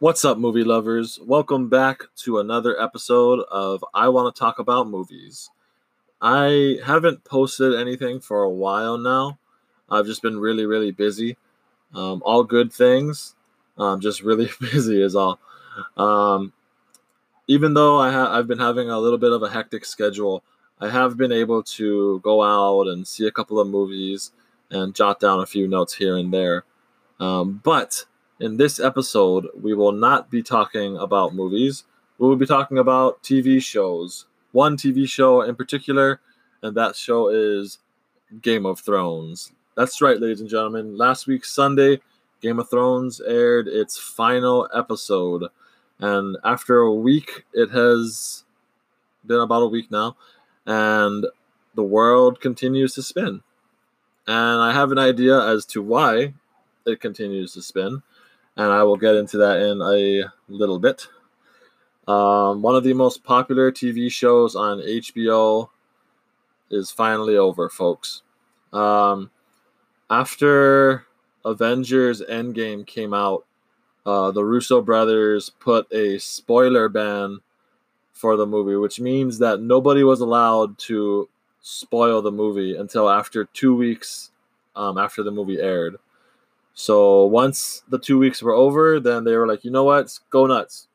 What's up, movie lovers? Welcome back to another episode of I Want to Talk About Movies. I haven't posted anything for a while now. I've just been really, really busy. Um, all good things. Um, just really busy is all. Um, even though I ha- I've been having a little bit of a hectic schedule, I have been able to go out and see a couple of movies and jot down a few notes here and there. Um, but in this episode, we will not be talking about movies. We will be talking about TV shows. One TV show in particular, and that show is Game of Thrones. That's right, ladies and gentlemen. Last week, Sunday, Game of Thrones aired its final episode. And after a week, it has been about a week now, and the world continues to spin. And I have an idea as to why it continues to spin and I will get into that in a little bit. Um, one of the most popular TV shows on HBO is finally over, folks. Um, after Avengers Endgame came out, uh, the Russo brothers put a spoiler ban for the movie, which means that nobody was allowed to spoil the movie until after two weeks um, after the movie aired. So once the two weeks were over, then they were like, you know what? Go nuts.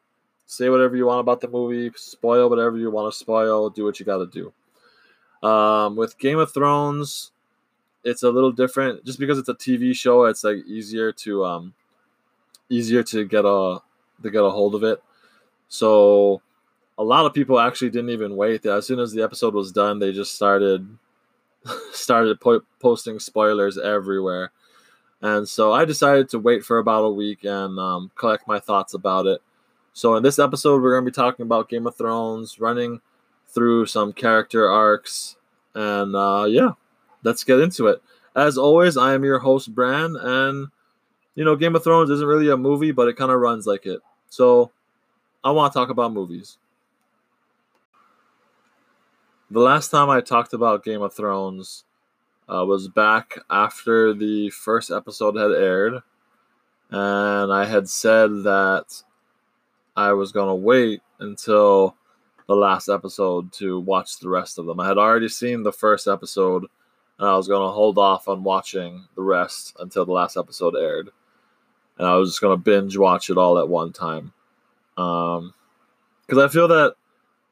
Say whatever you want about the movie, spoil whatever you want to spoil, do what you got to do. Um, with Game of Thrones, it's a little different. Just because it's a TV show, it's like easier to um, easier to get a to get a hold of it. So a lot of people actually didn't even wait. As soon as the episode was done, they just started started po- posting spoilers everywhere. And so I decided to wait for about a week and um, collect my thoughts about it. So in this episode, we're going to be talking about Game of Thrones, running through some character arcs, and uh, yeah, let's get into it. As always, I am your host, Bran, and you know, Game of Thrones isn't really a movie, but it kind of runs like it. So I want to talk about movies. The last time I talked about Game of Thrones, uh, was back after the first episode had aired, and I had said that I was going to wait until the last episode to watch the rest of them. I had already seen the first episode, and I was going to hold off on watching the rest until the last episode aired. And I was just going to binge watch it all at one time. Um, because I feel that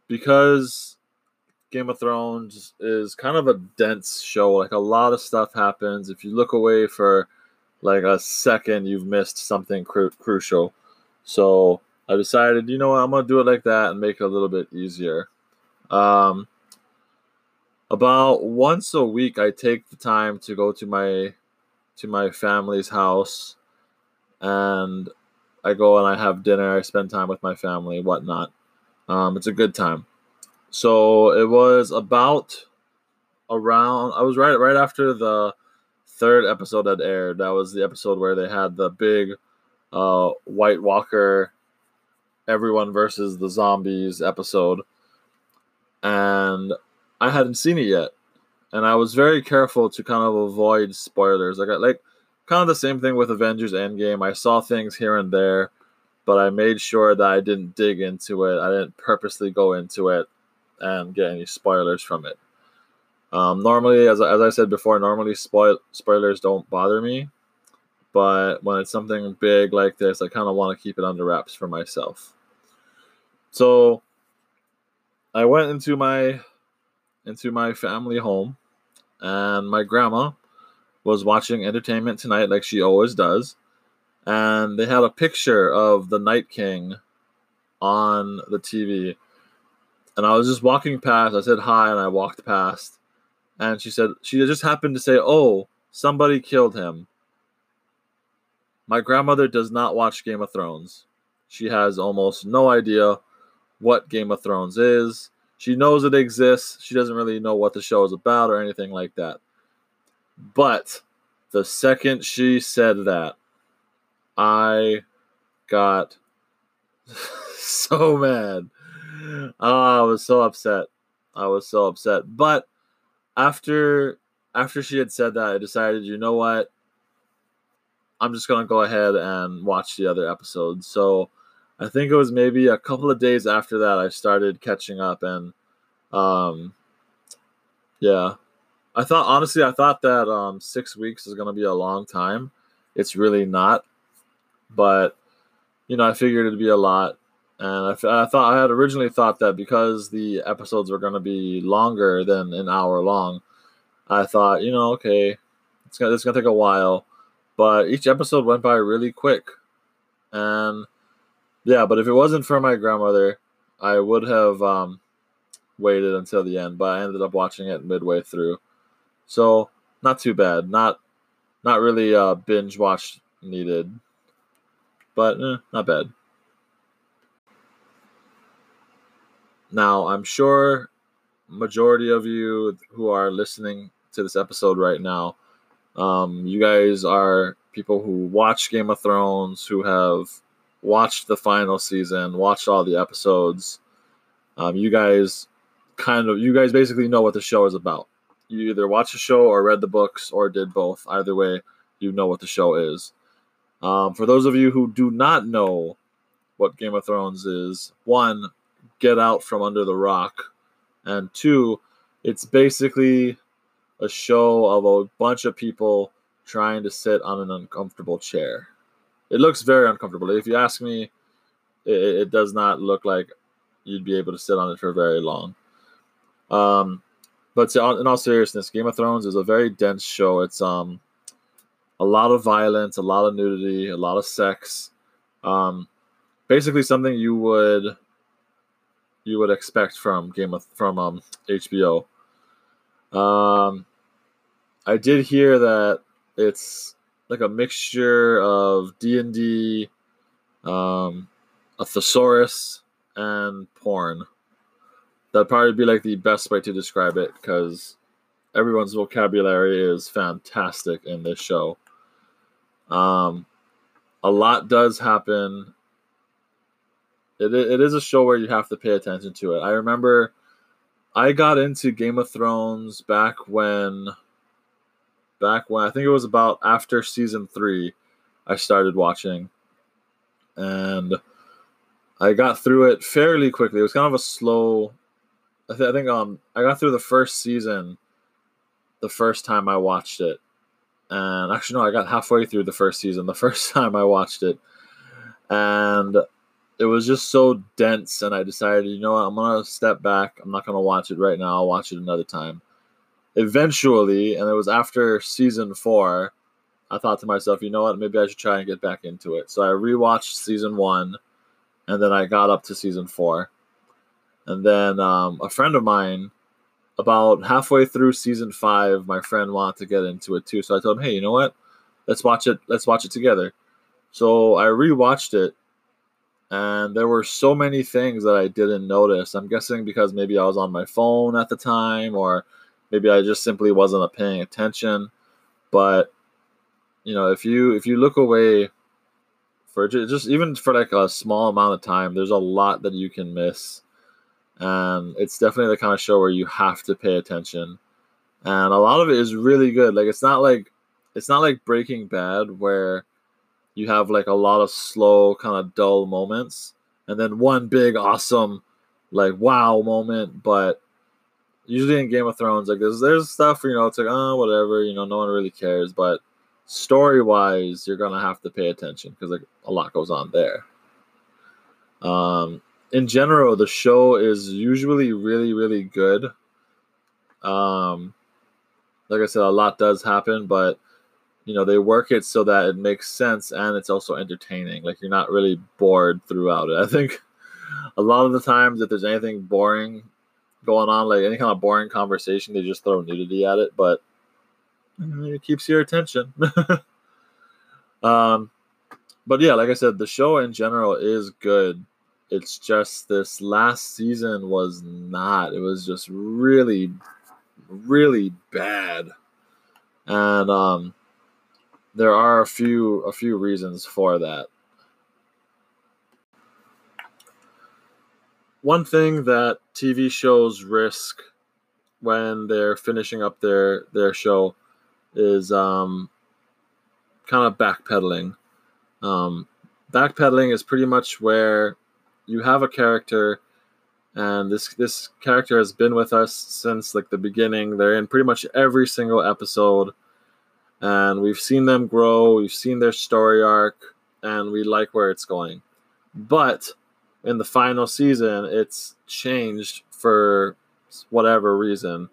because Game of Thrones is kind of a dense show. Like a lot of stuff happens. If you look away for like a second, you've missed something cru- crucial. So I decided, you know what, I'm gonna do it like that and make it a little bit easier. Um, about once a week, I take the time to go to my to my family's house, and I go and I have dinner. I spend time with my family, whatnot. Um, it's a good time. So it was about around I was right right after the third episode had aired. That was the episode where they had the big uh, White Walker everyone versus the zombies episode. And I hadn't seen it yet. And I was very careful to kind of avoid spoilers. I got like kind of the same thing with Avengers Endgame. I saw things here and there, but I made sure that I didn't dig into it. I didn't purposely go into it and get any spoilers from it. Um, normally, as, as I said before, normally spoil, spoilers don't bother me, but when it's something big like this, I kind of want to keep it under wraps for myself. So I went into my into my family home, and my grandma was watching Entertainment Tonight like she always does, and they had a picture of the Night King on the TV and I was just walking past. I said hi, and I walked past, and she said she just happened to say, "Oh, somebody killed him." My grandmother does not watch Game of Thrones. She has almost no idea what Game of Thrones is. She knows it exists. She doesn't really know what the show is about or anything like that. But the second she said that, I got so mad oh, I was so upset. I was so upset. But after after she had said that, I decided, you know what? I'm just gonna go ahead and watch the other episodes. So I think it was maybe a couple of days after that I started catching up and um yeah. I thought honestly I thought that um 6 weeks is to be a long time. It's really not. But you know, I figured it'd be a lot and I, I thought I had originally thought that because the episodes were going to be longer than an hour long, I thought, you know, okay, it's gonna it's gonna take a while, but each episode went by really quick, and yeah. But if it wasn't for my grandmother, I would have um, waited until the end. But I ended up watching it midway through, so not too bad. Not not really uh, binge watch needed, but eh, not bad. Now I'm sure majority of you who are listening to this episode right now, um, you guys are people who watch Game of Thrones, who have watched the final season, watched all the episodes. Um, you guys kind of, you guys basically know what the show is about. You either watch the show or read the books or did both. Either way, you know what the show is. Um, for those of you who do not know what Game of Thrones is, one, get out from under the rock, and two, it's basically a show of a bunch of people trying to sit on an uncomfortable chair. It looks very uncomfortable. If you ask me, it, it does not look like you'd be able to sit on it for very long. Um, but to, in all seriousness, Game of Thrones is a very dense show. It's um a lot of violence, a lot of nudity, a lot of sex. Um, basically something you would you would expect from Game of from um HBO. Um, I did hear that it's like a mixture of D and D, um, a thesaurus, and porn. That'd probably be like the best way to describe it because everyone's vocabulary is fantastic in this show. Um, a lot does happen. It, it is a show where you have to pay attention to it. I remember I got into Game of Thrones back when back when I think it was about after season three, I started watching, and I got through it fairly quickly. It was kind of a slow. I, th- I think um I got through the first season, the first time I watched it, and actually no, I got halfway through the first season the first time I watched it, and it was just so dense, and I decided, you know what, I'm gonna step back. I'm not gonna watch it right now. I'll watch it another time eventually, and it was after season four, I thought to myself, you know what, maybe I should try and get back into it. So I rewatched season one, and then I got up to season four. And then um, a friend of mine, about halfway through season five, my friend wanted to get into it too. So I told him, hey, you know what? Let's watch it. Let's watch it together. So I rewatched it, and there were so many things that I didn't notice. I'm guessing because maybe I was on my phone at the time, or maybe I just simply wasn't paying attention. But you know, if you if you look away for just even for like a small amount of time, there's a lot that you can miss, and it's definitely the kind of show where you have to pay attention. And a lot of it is really good. Like it's not like it's not like Breaking Bad where you have like a lot of slow, kind of dull moments, and then one big awesome, like wow moment. But usually in Game of Thrones, like there's there's stuff you know it's like oh whatever you know no one really cares, but story wise you're gonna have to pay attention because like a lot goes on there. Um, in general, the show is usually really really good. Um, like I said, a lot does happen, but you know they work it so that it makes sense and it's also entertaining. Like you're not really bored throughout it. I think a lot of the times if there's anything boring going on, like any kind of boring conversation, they just throw nudity at it, but it keeps your attention. um, but yeah, like I said, the show in general is good. It's just this last season was not. It was just really, really bad, and um, there are a few a few reasons for that. one thing that TV shows risk when they're finishing up their their show is um, kind of backpedaling. Um, backpedaling is pretty much where you have a character and this this character has been with us since like the beginning they're in pretty much every single episode and we've seen them grow we've seen their story arc and we like where it's going. But in the final season it's changed for whatever reason.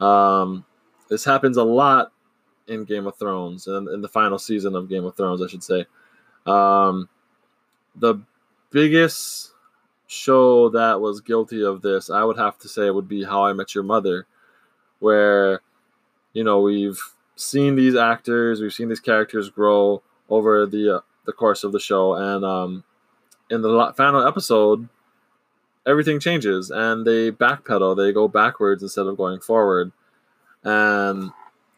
Um, this happens a lot in game of thrones and in the final season of game of thrones i should say. Um, the biggest show that was guilty of this, I would have to say, would be How I Met Your Mother, where, you know, we've seen these actors, we've seen these characters grow over the uh, the course of the show, and um, in the final episode, everything changes and they backpedal, they go backwards instead of going forward, and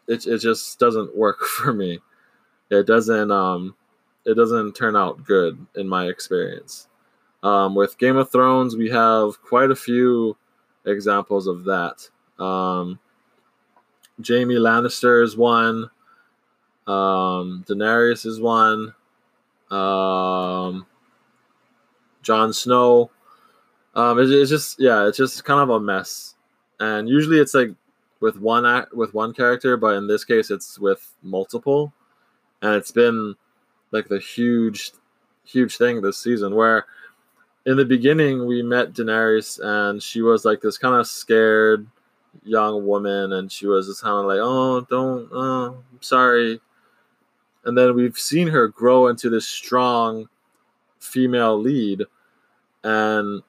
it it just doesn't work for me. It doesn't um, it doesn't turn out good in my experience. Um, with Game of Thrones, we have quite a few examples of that. Um, Jaime Lannister is one. Um, Daenerys is one. Um, Jon Snow. Um, it, it's just yeah, it's just kind of a mess. And usually it's like with one act with one character, but in this case it's with multiple. And it's been like the huge, huge thing this season where in the beginning we met Daenerys and she was like this kind of scared young woman and she was just kind of like oh don't oh I'm sorry. And then we've seen her grow into this strong female lead and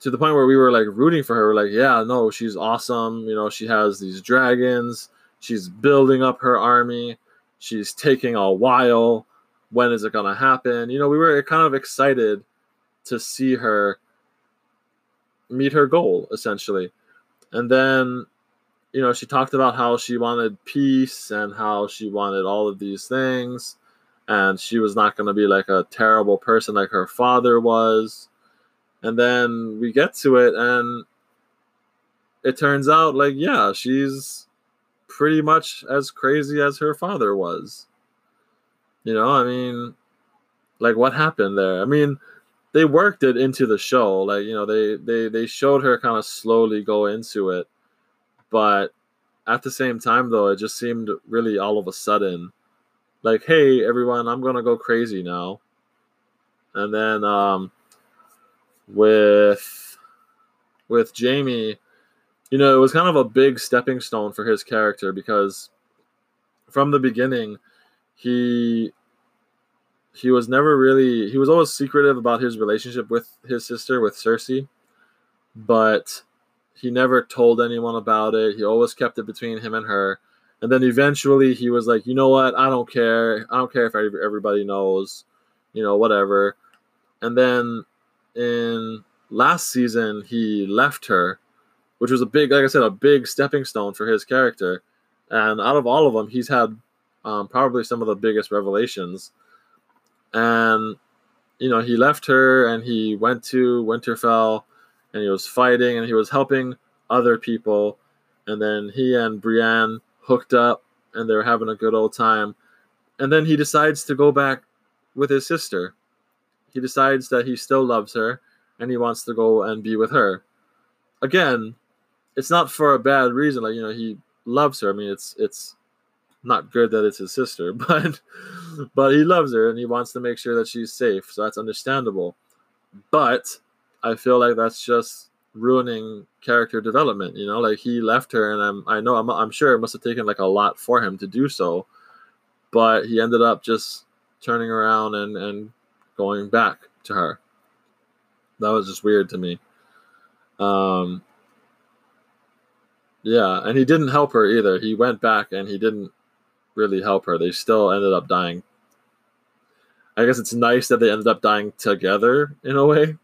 to the point where we were like rooting for her. We're like yeah no she's awesome. You know she has these dragons. She's building up her army. She's taking a while. When is it to happen? You know we were kind of excited to see her meet her goal essentially and then you know she talked about how she wanted peace and how she wanted all of these things. And she was not going to be like a terrible person like her father was. And then we get to it and it turns out like yeah she's pretty much as crazy as her father was. You know i mean like what happened there? I mean they worked it into the show. Like you know, they they they showed her kind of slowly go into it, but at the same time though, it just seemed really all of a sudden, like, hey everyone, I'm gonna go crazy now. And then um, with with Jaime, you know, it was kind of a big stepping stone for his character because from the beginning, he he was never really he was always secretive about his relationship with his sister with Cersei, but he never told anyone about it. He always kept it between him and her. And then eventually he was like, "You know what? I don't care. I don't care if everybody knows. You know, whatever." And then in last season he left her, which was a big like I said a big stepping stone for his character. And out of all of them, he's had um, probably some of the biggest revelations and you know he left her and he went to Winterfell and he was fighting and he was helping other people. And then he and Brienne hooked up and they were having a good old time. And then he decides to go back with his sister. He decides that he still loves her and he wants to go and be with her. Again it's not for a bad reason like you know he loves her. I mean it's it's not good that it's his sister, but but he loves her and he wants to make sure that she's safe. So that's understandable. But I feel like that's just ruining character development. You know, like he left her, and I'm I know I'm I'm sure it must have taken like a lot for him to do so, but he ended up just turning around and and going back to her. That was just weird to me. Um, yeah, and he didn't help her either. He went back and he didn't really help her. They still ended up dying. I guess it's nice that they ended up dying together in a way,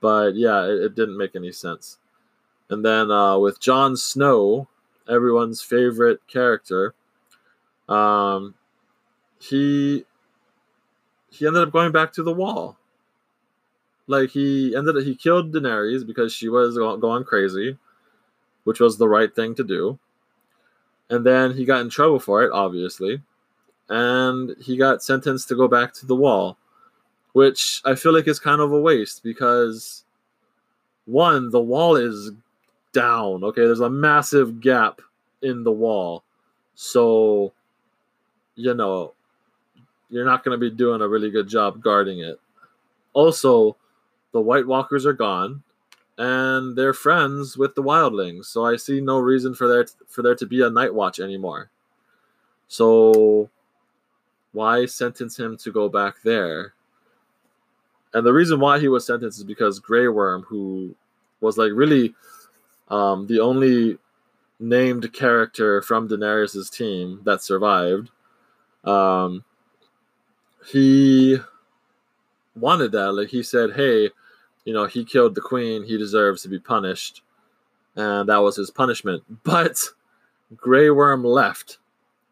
but yeah, it, it didn't make any sense. And then uh, with Jon Snow, everyone's favorite character, um, he he ended up going back to the wall. Like he ended up, he killed Daenerys because she was going crazy, which was the right thing to do. And then he got in trouble for it, obviously. And he got sentenced to go back to the wall. which I feel like is kind of a waste because one, the wall is down. Okay, there's a massive gap in the wall. So, you know, you're not going to be doing a really good job guarding it. Also, the White Walkers are gone and they're friends with the wildlings. So I see no reason for there for there to be a night watch anymore. So why sentence him to go back there? And the reason why he was sentenced is because Grey Worm, who was like really um, the only named character from Daenerys's team that survived, um, he wanted that. Like he said, "Hey, you know, he killed the queen. He deserves to be punished," and that was his punishment. But Grey Worm left.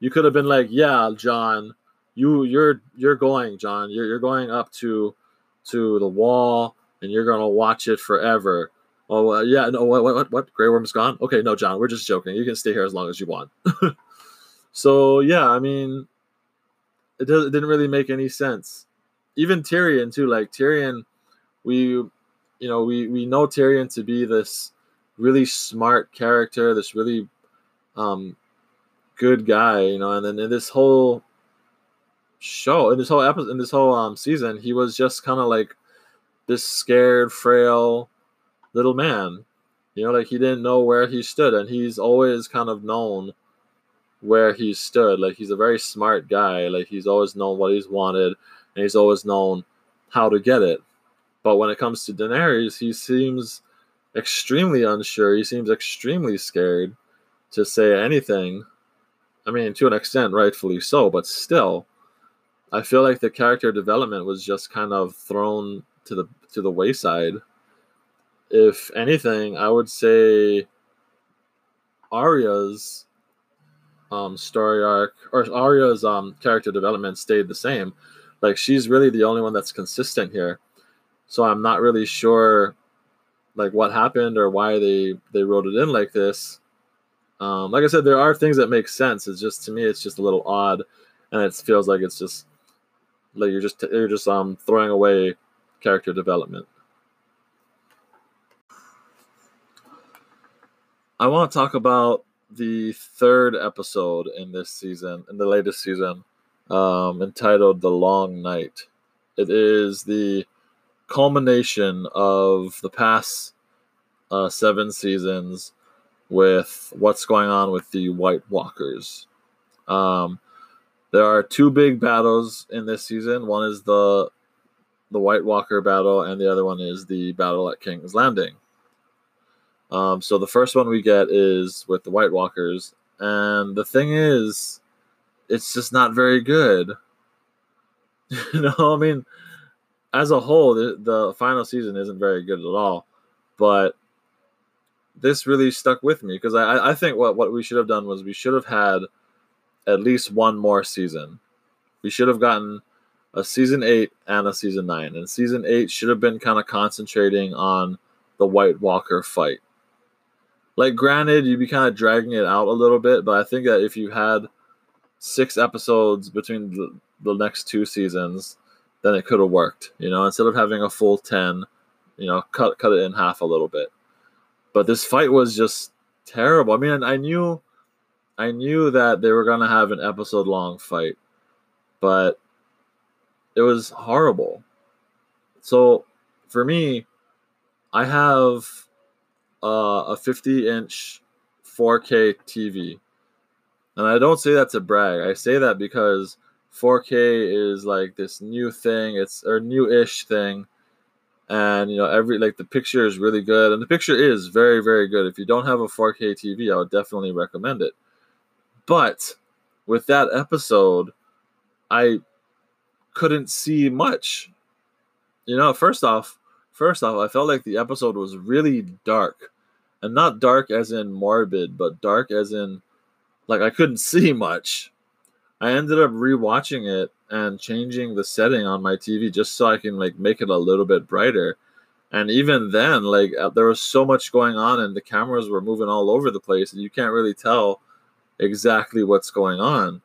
You could have been like, "Yeah, Jon, you you're you're going, Jon. You're you're going up to to the wall, and you're gonna watch it forever." Oh uh, yeah, no, what what what? Grey Worm's gone. Okay, no, Jon, we're just joking. You can stay here as long as you want. so yeah, I mean, it, it didn't really make any sense. Even Tyrion too. Like Tyrion, we you know we we know Tyrion to be this really smart character, this really um good guy, you know, and then in this whole show in this whole episode in this whole um season he was just kind of like this scared frail little man you know like he didn't know where he stood and he's always kind of known where he stood like he's a very smart guy like he's always known what he's wanted and he's always known how to get it but when it comes to Daenerys he seems extremely unsure he seems extremely scared to say anything I mean to an extent rightfully so but still I feel like the character development was just kind of thrown to the to the wayside. If anything, I would say Arya's um, story arc or Arya's um, character development stayed the same. Like she's really the only one that's consistent here. So I'm not really sure like what happened or why they they wrote it in like this. Um, like I said, there are things that make sense. It's just to me, it's just a little odd, and it feels like it's just like you're just you're just um throwing away character development. I want to talk about the third episode in this season, in the latest season, um, entitled "The Long Night." It is the culmination of the past uh, seven seasons with what's going on with the White Walkers. Um, there are two big battles in this season. One is the the White Walker battle, and the other one is the battle at King's Landing. Um, so the first one we get is with the White Walkers, and the thing is, it's just not very good. you know, I mean, as a whole, the, the final season isn't very good at all, but this really stuck with me because I, I think what, what we should have done was we should have had at least one more season. We should have gotten a season eight and a season nine. And season eight should have been kind of concentrating on the White Walker fight. Like, granted, you'd be kind of dragging it out a little bit, but I think that if you had six episodes between the, the next two seasons, then it could have worked. You know, instead of having a full ten, you know, cut cut it in half a little bit. But this fight was just terrible. I mean, I knew I knew that they were to have an episode long fight, but it was horrible. So for me, I have uh, a 50 inch 4K TV. And I don't say that to brag. I say that because 4K is like this new thing. It's or new-ish thing. And you know, every like the picture is really good. And the picture is very, very good. If you don't have a 4K TV, I would definitely recommend it. But with that episode, I couldn't see much. You know, first off, first off, I felt like the episode was really dark. And not dark as in morbid, but dark as in like I couldn't see much. I ended up rewatching it and changing the setting on my TV just so I can like make it a little bit brighter. And even then, like uh, there was so much going on and the cameras were moving all over the place and you can't really tell exactly what's going on.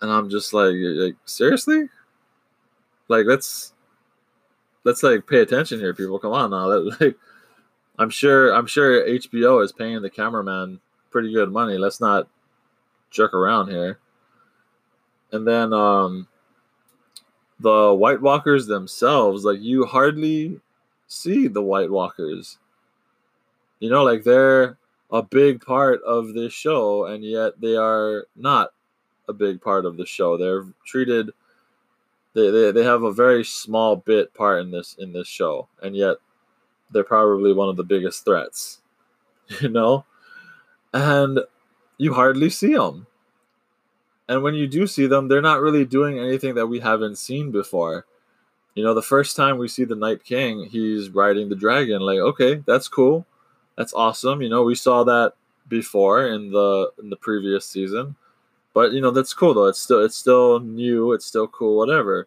And I'm just like, like seriously? Like let's let's like pay attention here, people. Come on now. Like, I'm sure I'm sure HBO is paying the cameraman pretty good money. Let's not jerk around here. And then um the White Walkers themselves, like you hardly see the White Walkers. You know, like they're a big part of this show, and yet they are not a big part of the show. They're treated they, they, they have a very small bit part in this in this show, and yet they're probably one of the biggest threats. You know? And you hardly see them. And when you do see them, they're not really doing anything that we haven't seen before. You know, the first time we see the Night King, he's riding the dragon. Like, okay, that's cool. That's awesome. You know, we saw that before in the in the previous season. But you know, that's cool though. It's still it's still new, it's still cool, whatever.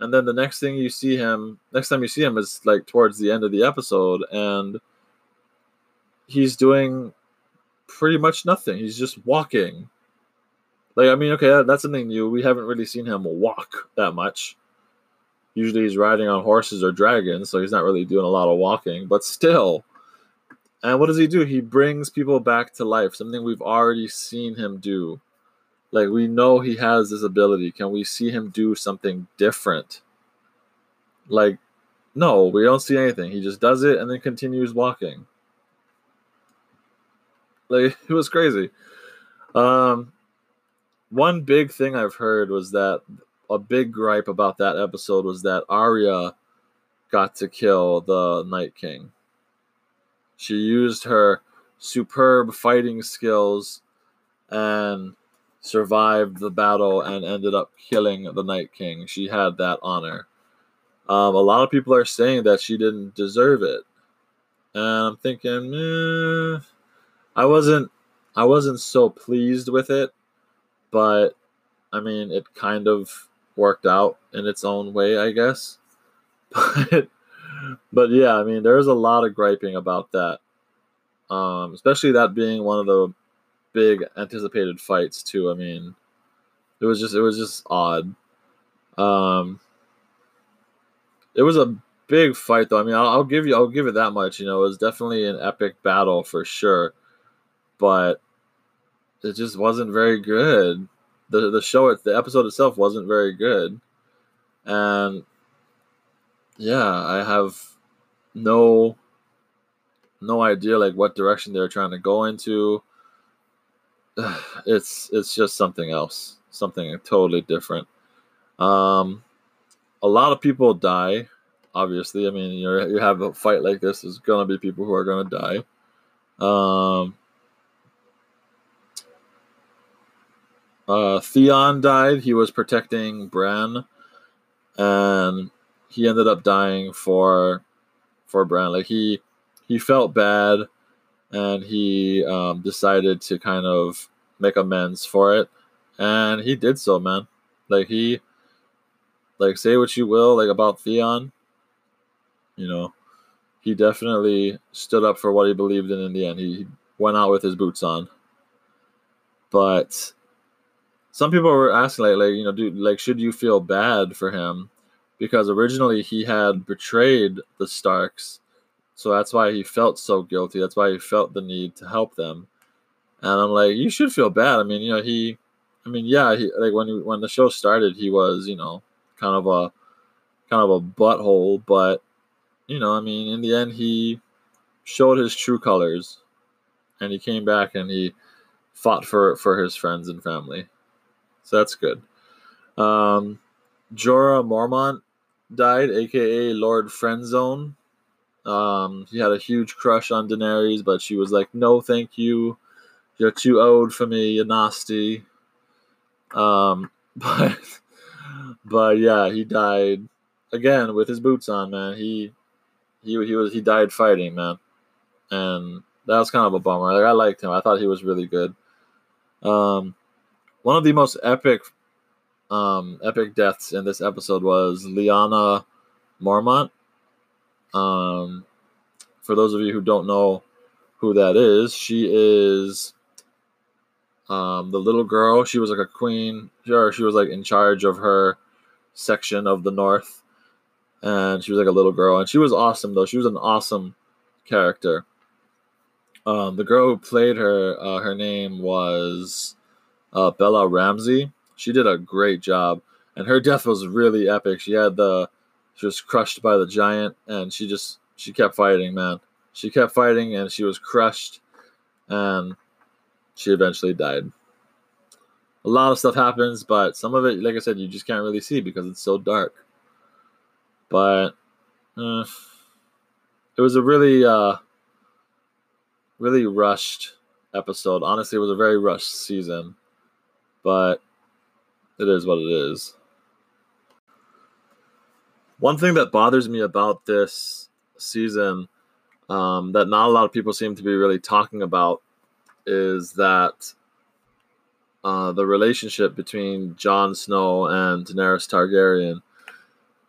And then the next thing you see him next time you see him is like towards the end of the episode and he's doing pretty much nothing. He's just walking like, I mean, okay, that's something new. We haven't really seen him walk that much. Usually he's riding on horses or dragons, so he's not really doing a lot of walking, but still. And what does he do? He brings people back to life, something we've already seen him do. Like, we know he has this ability. Can we see him do something different? Like, no, we don't see anything. He just does it and then continues walking. Like, it was crazy. Um, one big thing I've heard was that a big gripe about that episode was that Arya got to kill the Night King. She used her superb fighting skills and survived the battle and ended up killing the Night King. She had that honor. Um, a lot of people are saying that she didn't deserve it, and I'm thinking, eh, I wasn't, I wasn't so pleased with it but I mean, it kind of worked out in its own way, I guess. But but yeah, I mean, there's a lot of griping about that, um, especially that being one of the big anticipated fights too. I mean, it was just it was just odd. Um, it was a big fight though. I mean, I'll, I'll give you I'll give it that much. You know, it was definitely an epic battle for sure, but it just wasn't very good. The the show it the episode itself wasn't very good. And yeah, I have no no idea like what direction they're trying to go into. It's it's just something else, something totally different. Um, a lot of people die. Obviously, I mean, you you have a fight like this. There's gonna be people who are gonna die. Um, uh, Theon died. He was protecting Bran, and he ended up dying for for Bran. Like he he felt bad, and he um, decided to kind of make amends for it, and he did so, man. Like he, like say what you will, like about Theon, you know, he definitely stood up for what he believed in. In the end, he went out with his boots on, but some people were asking like, like you know, do like should you feel bad for him because originally he had betrayed the Starks, so that's why he felt so guilty. That's why he felt the need to help them. And I'm like, you should feel bad. I mean, you know, he, I mean, yeah, he like when he, when the show started, he was you know kind of a kind of a butthole, but you know, I mean, in the end, he showed his true colors, and he came back and he fought for for his friends and family. So that's good. Um, Jorah Mormont died, aka Lord Friendzone. Um, he had a huge crush on Daenerys, but she was like, "No, thank you. You're too old for me. You're nasty." Um, but but yeah, he died again with his boots on, man. He he he was he died fighting, man, and that was kind of a bummer. Like I liked him. I thought he was really good. Um, one of the most epic um, epic deaths in this episode was Lyanna Mormont. Um, for those of you who don't know who that is, she is um, the little girl. She was like a queen, or she was like in charge of her section of the North. and she was like a little girl, and she was awesome though. She was an awesome character. Um, the girl who played her, uh, her name was uh, Bella Ramsey. She did a great job, and her death was really epic. She had the, she was crushed by the giant, and she just she kept fighting, man. She kept fighting, and she was crushed, and she eventually died. A lot of stuff happens, but some of it, like I said, you just can't really see because it's so dark. But uh, it was a really, uh, really rushed episode. Honestly, it was a very rushed season, but it is what it is. One thing that bothers me about this season um, that not a lot of people seem to be really talking about is that uh, the relationship between Jon Snow and Daenerys Targaryen.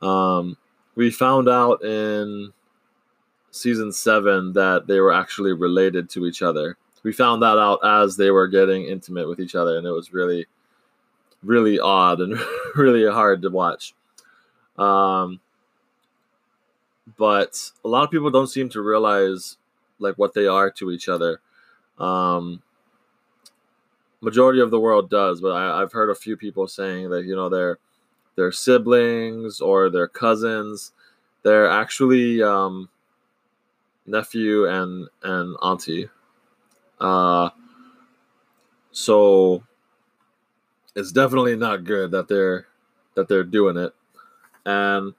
Um, we found out in season seven that they were actually related to each other. We found that out as they were getting intimate with each other, and it was really, really odd and really hard to watch. Um, but a lot of people don't seem to realize like what they are to each other. Um, majority of the world does, but I, have heard a few people saying that you know they're they're siblings or their cousins. They're actually um, nephew and and auntie. Uh, so it's definitely not good that they're that they're doing it, and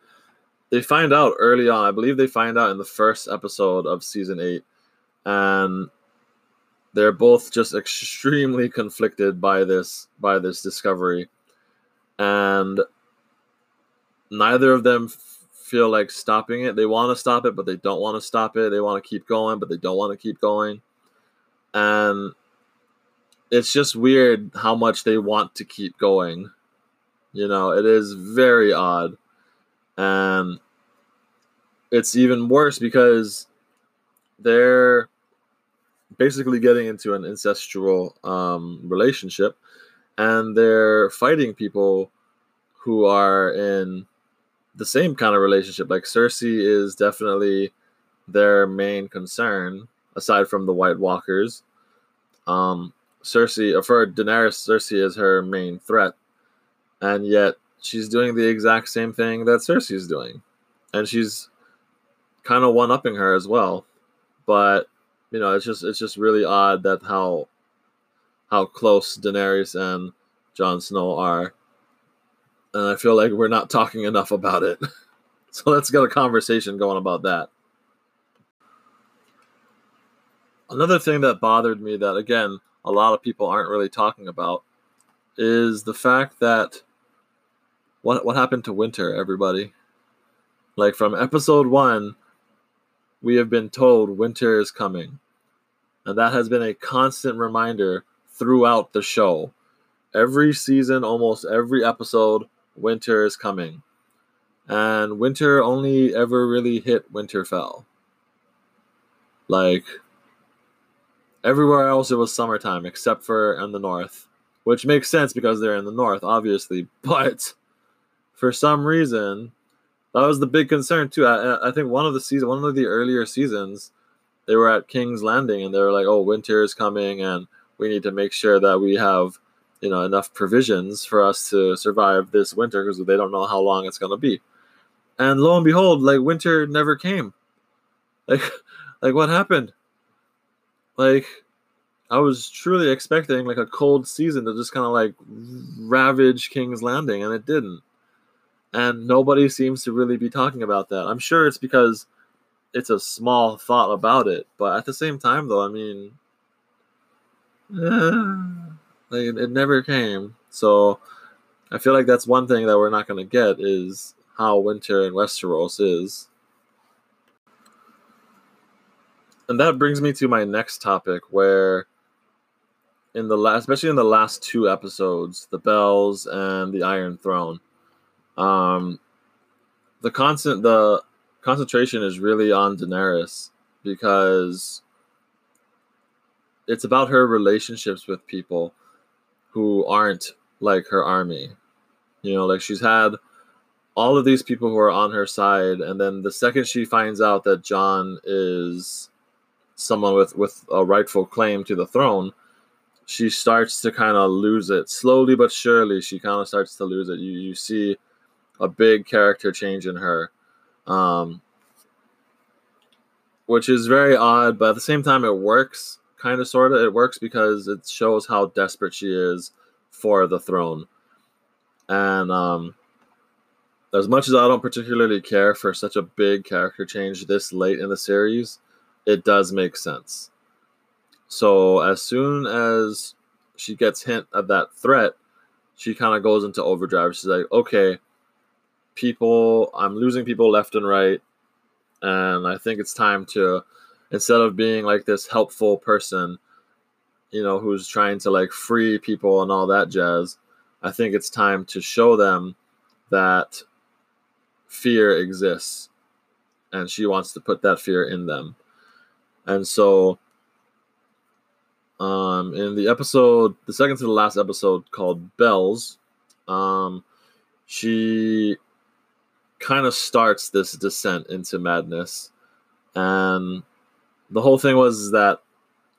they find out early on. I believe they find out in the first episode of season eight, and they're both just extremely conflicted by this by this discovery. And neither of them feel like stopping it. They want to stop it but they don't want to stop it. They want to keep going but they don't want to keep going and it's just weird how much they want to keep going. You know it is very odd. And it's even worse because they're basically getting into an incestual um, relationship, and they're fighting people who are in the same kind of relationship. Like Cersei is definitely their main concern, aside from the White Walkers. Um, Cersei, uh, for Daenerys, Cersei is her main threat, and yet she's doing the exact same thing that Cersei is doing, and she's kind of one upping her as well. But you know, it's just it's just really odd that how how close Daenerys and Jon Snow are. And I feel like we're not talking enough about it. so let's get a conversation going about that. Another thing that bothered me that again a lot of people aren't really talking about is the fact that what what happened to winter everybody? Like from episode 1 we have been told winter is coming. And that has been a constant reminder throughout the show. Every season, almost every episode, winter is coming. And winter only ever really hit Winterfell. Like, everywhere else it was summertime except for in the north, which makes sense because they're in the north, obviously. But for some reason, that was the big concern too. I, I think one of the season, one of the earlier seasons, they were at King's Landing and they were like, "Oh, winter is coming, and we need to make sure that we have, you know, enough provisions for us to survive this winter because they don't know how long it's gonna be." And lo and behold, like winter never came. Like, like what happened? Like, I was truly expecting like a cold season to just kind of like ravage King's Landing, and it didn't. And nobody seems to really be talking about that. I'm sure it's because it's a small thought about it, but at the same time, though, I mean, like it, it never came. So I feel like that's one thing that we're not going to get is how winter in Westeros is. And that brings me to my next topic, where in the last, especially in the last two episodes, the bells and the Iron Throne, um, the constant the concentration is really on Daenerys because it's about her relationships with people who aren't like her army. You know, like she's had all of these people who are on her side, and then the second she finds out that Jon is someone with with a rightful claim to the throne, she starts to kind of lose it slowly but surely. She kind of starts to lose it. You you see a big character change in her, um, which is very odd, but at the same time, it works. Kind of, sort of, it works because it shows how desperate she is for the throne, and um, as much as I don't particularly care for such a big character change this late in the series, it does make sense. So as soon as she gets hint of that threat, she kind of goes into overdrive. She's like, okay, people, I'm losing people left and right. And I think it's time to, instead of being like this helpful person, you know, who's trying to like free people and all that jazz, I think it's time to show them that fear exists and she wants to put that fear in them. And so um, in the episode, the second to the last episode called Bells, um, she kind of starts this descent into madness. And the whole thing was that,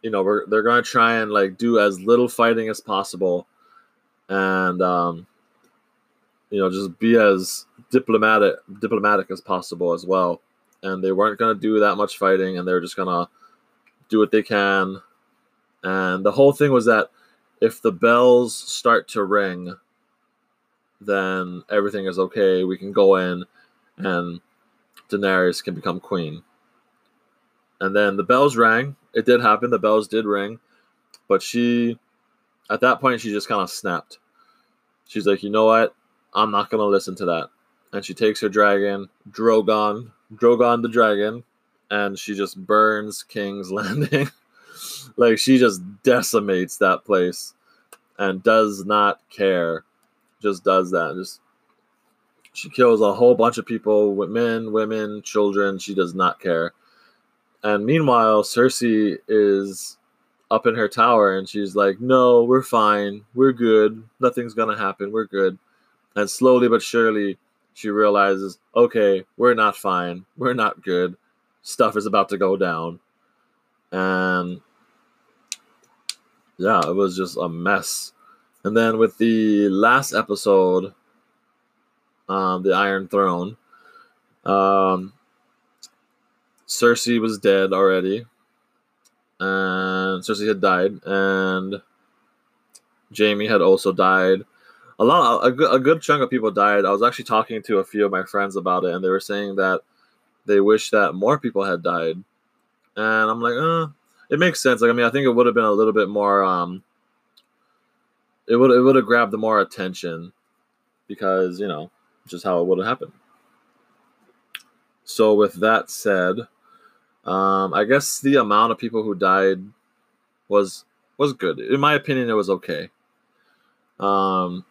you know, we're, they're going to try and like do as little fighting as possible and, um, you know, just be as diplomatic diplomatic as possible as well. And they weren't going to do that much fighting, and they were just going to do what they can. And the whole thing was that if the bells start to ring, then everything is okay. We can go in, and Daenerys can become queen. And then the bells rang. It did happen. The bells did ring, but she, at that point, she just kind of snapped. She's like, you know what? I'm not gonna listen to that and she takes her dragon, Drogon, Drogon the dragon, and she just burns King's Landing. like she just decimates that place and does not care. Just does that. Just she kills a whole bunch of people, with men, women, children. She does not care. And meanwhile, Cersei is up in her tower and she's like, No, we're fine. We're good. Nothing's going to happen. We're good. And slowly but surely, she realizes, okay, we're not fine. We're not good. Stuff is about to go down. And yeah, it was just a mess. And then with the last episode, um, the Iron Throne, um, Cersei was dead already. And Cersei had died. And Jaime had also died a lot, a good, a good chunk of people died. I was actually talking to a few of my friends about it, and they were saying that they wish that more people had died. And I'm like, uh, it makes sense. Like, I mean, I think it would have been a little bit more. Um, it would it would have grabbed the more attention because you know just how it would have happened. So with that said, um, I guess the amount of people who died was was good. In my opinion, it was okay. Um,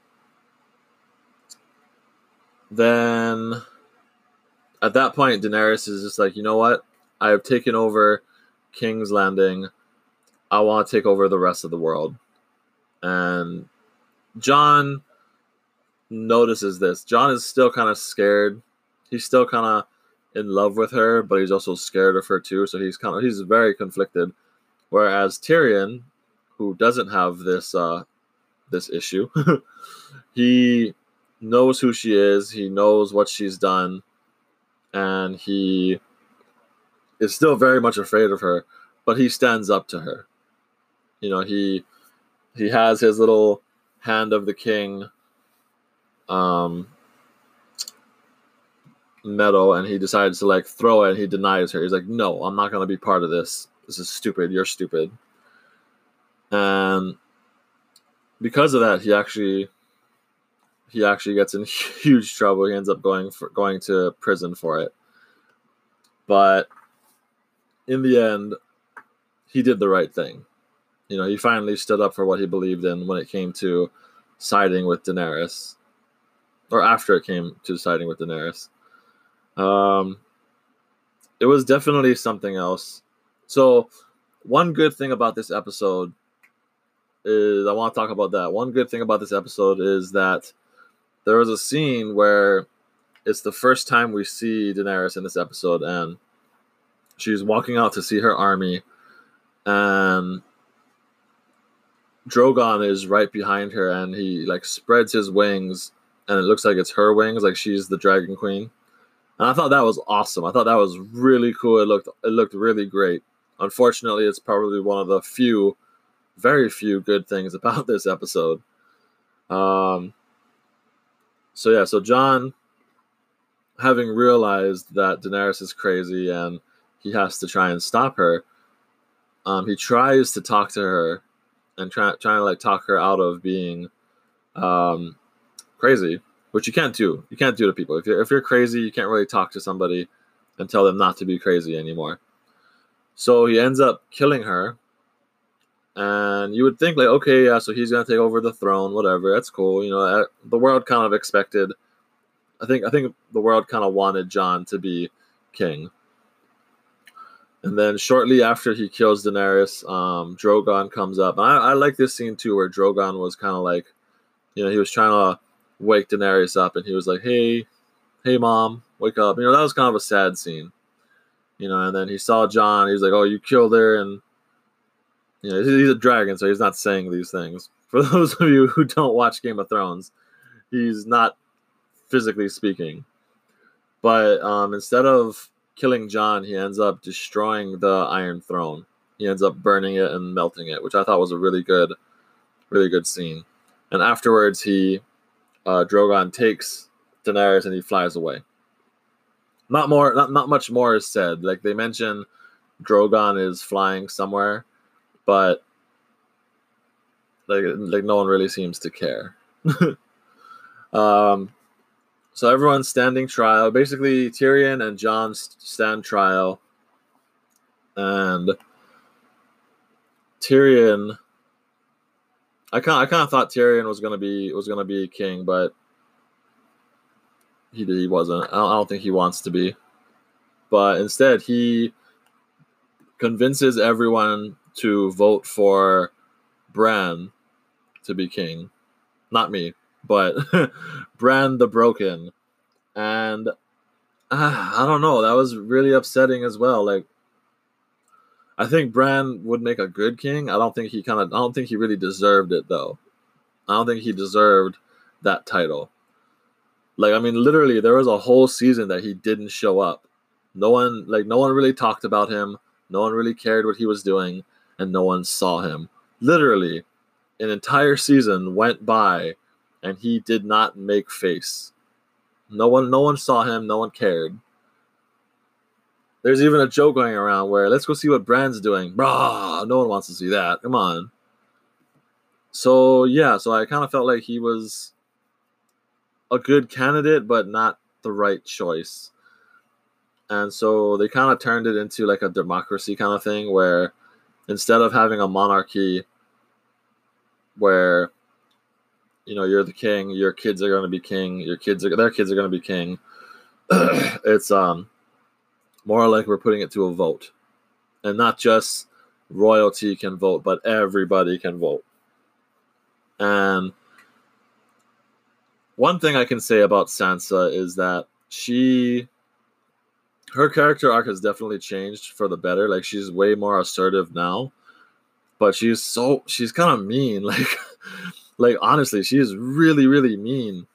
then at that point, Daenerys is just like, you know what? I have taken over King's Landing. I want to take over the rest of the world. And Jon notices this. Jon is still kind of scared. He's still kind of in love with her, but he's also scared of her too. So he's kind of he's very conflicted. Whereas Tyrion, who doesn't have this uh, this issue, he knows who she is, he knows what she's done, and he is still very much afraid of her, but he stands up to her. You know, he he has his little hand of the king um medal and he decides to like throw it and he denies her. He's like, No, I'm not gonna be part of this. This is stupid, you're stupid. And because of that, he actually he actually gets in huge trouble. He ends up going for going to prison for it. But in the end, he did the right thing. You know, he finally stood up for what he believed in when it came to siding with Daenerys, or after it came to siding with Daenerys. Um, it was definitely something else. So, one good thing about this episode is I want to talk about that. One good thing about this episode is that there was a scene where it's the first time we see Daenerys in this episode, and she's walking out to see her army, and Drogon is right behind her, and he like spreads his wings, and it looks like it's her wings, like she's the Dragon Queen. And I thought that was awesome. I thought that was really cool. It looked it looked really great. Unfortunately, it's probably one of the few, very few good things about this episode. Um. So yeah, so Jon, having realized that Daenerys is crazy and he has to try and stop her, um, he tries to talk to her and try, trying to like talk her out of being um, crazy, which you can't do. You can't do to people. If you're if you're crazy, you can't really talk to somebody and tell them not to be crazy anymore. So he ends up killing her. And you would think like, okay, yeah, so he's gonna take over the throne, whatever. That's cool. You know, the world kind of expected. I think I think the world kind of wanted Jon to be king. And then shortly after he kills Daenerys, um, Drogon comes up. And I, I like this scene too, where Drogon was kind of like, you know, he was trying to wake Daenerys up, and he was like, "Hey, hey, mom, wake up." You know, that was kind of a sad scene. You know, and then he saw Jon. He's like, "Oh, you killed her," and know, he's a dragon, so he's not saying these things. For those of you who don't watch Game of Thrones, he's not physically speaking. But um, instead of killing Jon, he ends up destroying the Iron Throne. He ends up burning it and melting it, which I thought was a really good, really good scene. And afterwards, he, uh, Drogon takes Daenerys and he flies away. Not more, not not much more is said. Like they mention, Drogon is flying somewhere, but like like no one really seems to care. um, so everyone's standing trial. Basically, Tyrion and Jon stand trial, and Tyrion. I kind I kind of thought Tyrion was gonna be was gonna be king, but he he wasn't. I don't, I don't think he wants to be, but instead he convinces everyone to vote for Bran to be king, not me but Bran the Broken. And uh, I don't know, that was really upsetting as well. Like, I think Bran would make a good king. I don't think he kind of, I don't think he really deserved it though. I don't think he deserved that title. Like, I mean, literally, there was a whole season that he didn't show up. No one, like, no one really talked about him. No one really cared what he was doing, and no one saw him. Literally, an entire season went by and he did not make face. No one no one saw him, no one cared. There's even a joke going around where let's go see what Bran's doing. Brah, no one wants to see that. Come on. So yeah, so I kind of felt like he was a good candidate, but not the right choice. And so they kind of turned it into like a democracy kind of thing where instead of having a monarchy where you know you're the king your kids are going to be king your kids are their kids are going to be king it's um more like we're putting it to a vote. And not just royalty can vote but everybody can vote. And one thing i can say about sansa is that she her character arc has definitely changed for the better like she's way more assertive now but she's so she's kind of mean like like honestly, she is really, really mean.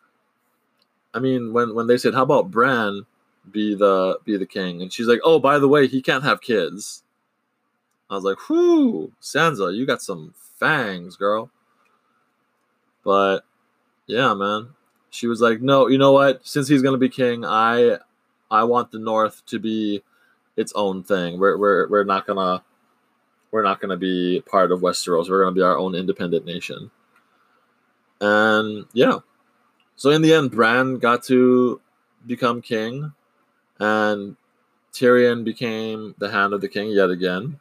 I mean, when when they said, "How about Bran be the be the king?" and she's like, "Oh, by the way, he can't have kids." I was like, "Whoo, Sansa, you got some fangs, girl." But yeah, man, she was like, "No, you know what? Since he's gonna be king, I I want the North to be its own thing. We're we're we're not gonna." We're not to be part of Westeros. We're to be our own independent nation. And yeah. So in the end, Bran got to become king, and Tyrion became the hand of the king yet again.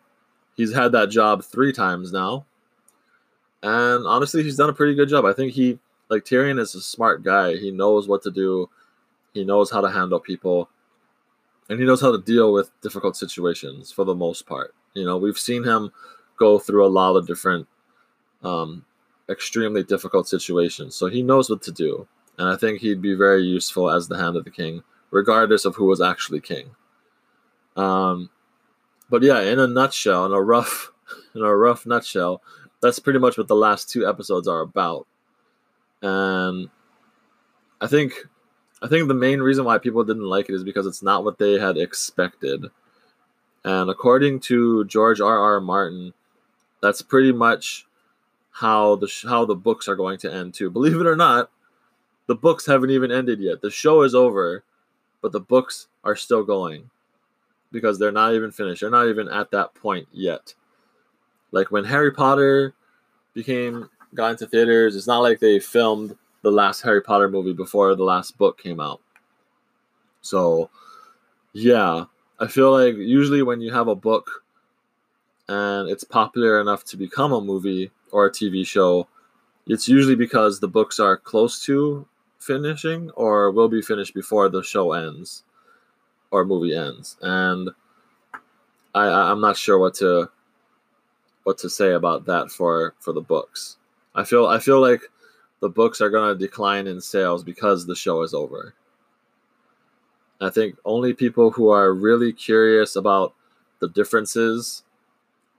He's had that job three times now. And honestly, he's done a pretty good job. I think he, like, Tyrion is a smart guy. He knows what to do, he knows how to handle people, and he knows how to deal with difficult situations for the most part. You know, we've seen him go through a lot of different um, extremely difficult situations. So he knows what to do. and I think he'd be very useful as the Hand of the King, regardless of who was actually king. Um, but yeah, in a nutshell, in a rough, in a rough nutshell, that's pretty much what the last two episodes are about. And I think, I think the main reason why people didn't like it is because it's not what they had expected. And according to George R. R. Martin, that's pretty much how the how the books are going to end too. Believe it or not, the books haven't even ended yet. The show is over, but the books are still going because they're not even finished. They're not even at that point yet. Like when Harry Potter became got into theaters, it's not like they filmed the last Harry Potter movie before the last book came out. So, yeah, I feel like usually when you have a book and it's popular enough to become a movie or a TV show, it's usually because the books are close to finishing or will be finished before the show ends or movie ends. And I, I'm not sure what to what to say about that for for the books. I feel I feel like the books are going to decline in sales because the show is over. I think only people who are really curious about the differences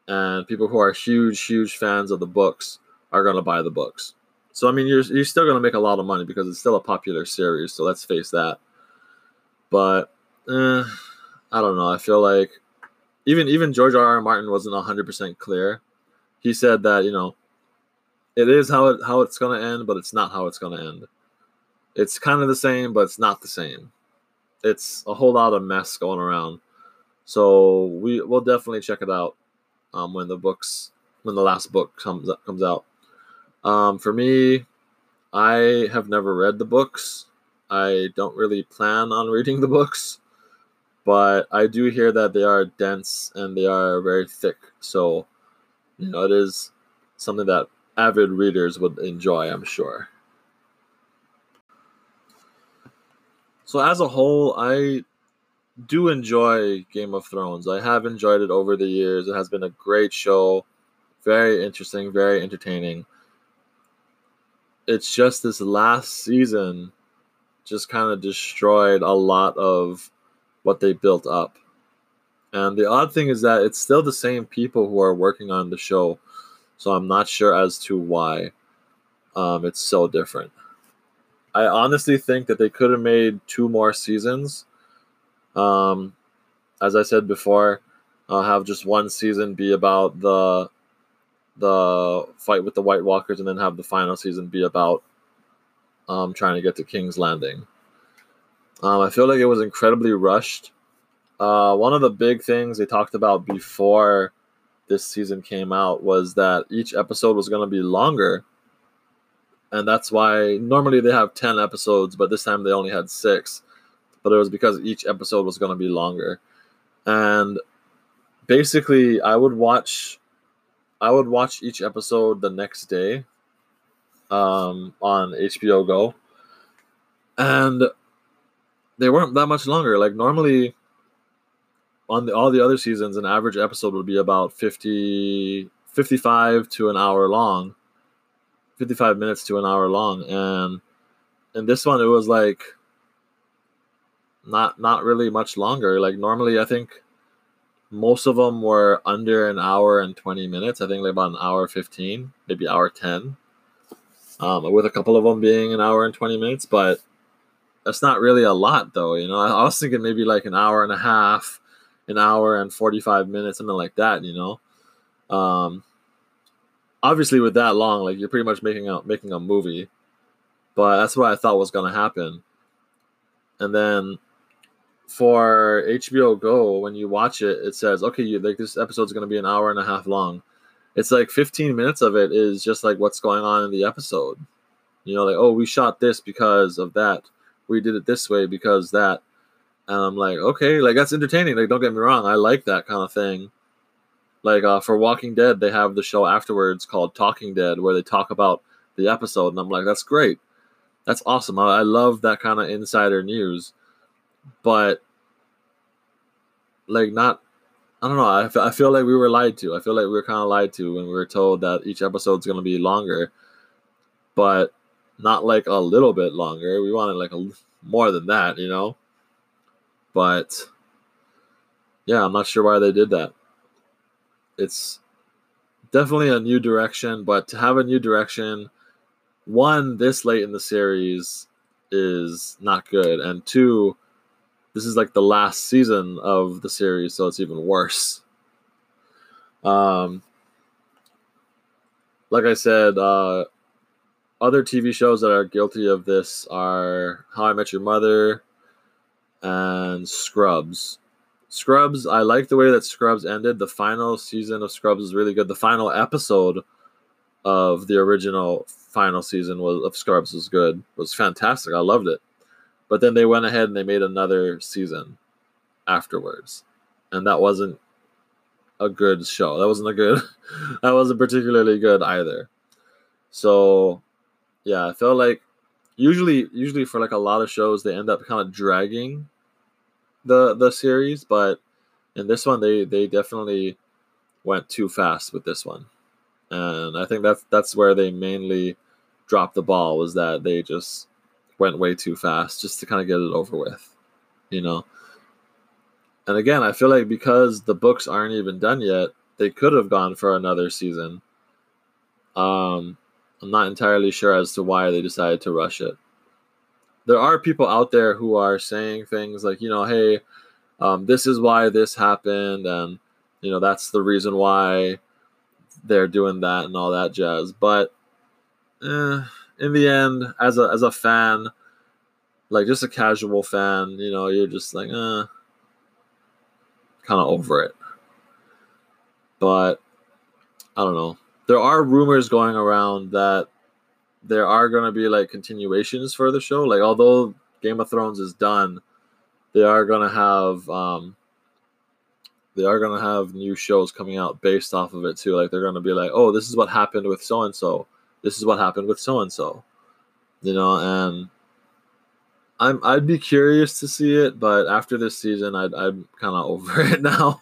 and people who are huge, huge fans of the books are going to buy the books. So I mean, you're you're still going to make a lot of money because it's still a popular series. So let's face that. But eh, I don't know. I feel like even even George R. R. Martin wasn't hundred percent clear. He said that you know it is how it how it's to end, but it's not how it's to end. It's kind of the same, but it's not the same. It's a whole lot of mess going around. So we will definitely check it out um, when the books when the last book comes comes out. Um, for me, I have never read the books. I don't really plan on reading the books, but I do hear that they are dense and they are very thick. So, you know, it is something that avid readers would enjoy, I'm sure. So, as a whole, I do enjoy Game of Thrones. I have enjoyed it over the years. It has been a great show, very interesting, very entertaining. It's just this last season just kind of destroyed a lot of what they built up. And the odd thing is that it's still the same people who are working on the show. So I'm not sure as to why um, it's so different. I honestly think that they could have made two more seasons um, as I said before, have just one season be about the the fight with the White Walkers, and then have the final season be about um, trying to get to King's Landing. Um, I feel like it was incredibly rushed. Uh, one of the big things they talked about before this season came out was that each episode was going to be longer. And that's why normally they have 10 episodes, but this time they only had six but it was because each episode was going to be longer. And basically, I would watch I would watch each episode the next day um, on HBO Go. And they weren't that much longer. Like normally on the, all the other seasons, an average episode would be about 50, 55 to an hour long, 55 minutes to an hour long. And in this one, it was like not not really much longer. Like normally, I think most of them were under an hour and 20 minutes. I think like about an hour 15, maybe hour 10. Um, with a couple of them being an hour and 20 minutes, but that's not really a lot though. You know, I was thinking maybe like an hour and a half, an hour and 45 minutes, something like that, you know. Um, obviously with that long, like you're pretty much making a making a movie. But that's what I thought was gonna happen. And then for HBO Go, when you watch it, it says, okay, you, like this episode's going to be an hour and a half long. It's like 15 minutes of it is just like what's going on in the episode. You know, like, oh, we shot this because of that. We did it this way because that. And I'm like, okay, like that's entertaining. Like, don't get me wrong, I like that kind of thing. Like uh, for Walking Dead, they have the show afterwards called Talking Dead, where they talk about the episode, and I'm like, that's great, that's awesome. I, I love that kind of insider news but like not I don't know. I, f- I feel like we were lied to. I feel like we were kind of lied to when we were told that each episode's going to be longer. But not like a little bit longer. We wanted like more than that, you know. But yeah, I'm not sure why they did that. It's definitely a new direction, but to have a new direction, one this late in the series is not good, and two, this is like the last season of the series, so it's even worse. Um, like I said, uh, other TV shows that are guilty of this are How I Met Your Mother and Scrubs. Scrubs, I like the way that Scrubs ended. The final season of Scrubs is really good. The final episode of the original final season was of Scrubs was good. Was fantastic. I loved it. But then they went ahead and they made another season afterwards. And that wasn't a good show. That wasn't a good that wasn't particularly good either. So yeah, I felt like usually usually for like a lot of shows they end up kind of dragging the the series, but in this one they they definitely went too fast with this one, and I think that's that's where they mainly dropped the ball was that they just went way too fast just to kind of get it over with, you know. And again, I feel like because the books aren't even done yet, they could have gone for another season. Um, I'm not entirely sure as to why they decided to rush it there are people out there who are saying things like, you know, hey, um, this is why this happened, and you know that's the reason why they're doing that and all that jazz. But eh, in the end, as a as a fan, like just a casual fan, you know, you're just like, eh, kind of over it. But I don't know. There are rumors going around that there are going to be like continuations for the show. Like although Game of Thrones is done, they are going to have um they are going to have new shows coming out based off of it too. Like they're going to be like, "Oh, this is what happened with so and so. This is what happened with so and so." You know, and I'm I'd be curious to see it, but after this season, I'd, I'm kind of over it now.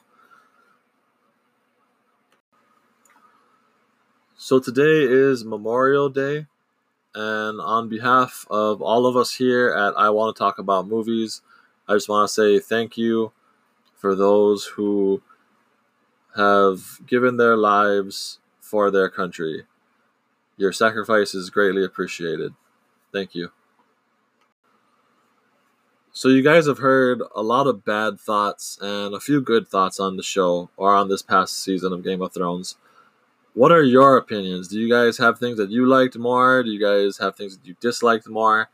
So today is Memorial Day. And on behalf of all of us here at I Want to Talk About Movies, I just want to say thank you for those who have given their lives for their country. Your sacrifice is greatly appreciated. Thank you. So, you guys have heard a lot of bad thoughts and a few good thoughts on the show or on this past season of Game of Thrones what are your opinions? Do you guys have things that you liked more? Do you guys have things that you disliked more?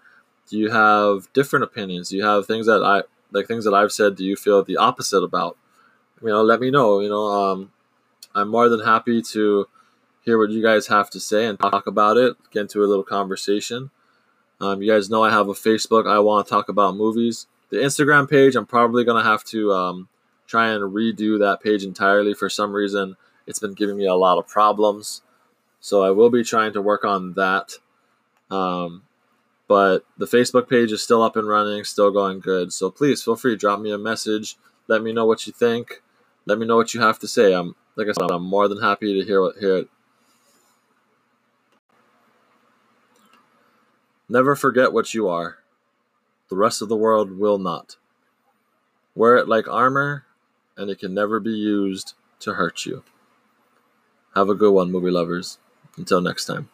Do you have different opinions? Do you have things that I like things that I've said? Do you feel the opposite about? You know, let me know. You know, um, I'm more than happy to hear what you guys have to say and talk about it. Get into a little conversation. Um, you guys know I have a Facebook. I want to talk about movies. The Instagram page, I'm probably gonna have to um, try and redo that page entirely. For some reason, it's been giving me a lot of problems. So I will be trying to work on that. Um, but the Facebook page is still up and running, still going good. So please feel free, to drop me a message. Let me know what you think. Let me know what you have to say. I'm like I said, I'm more than happy to hear what hear it. Never forget what you are. The rest of the world will not. Wear it like armor, and it can never be used to hurt you. Have a good one, movie lovers. Until next time.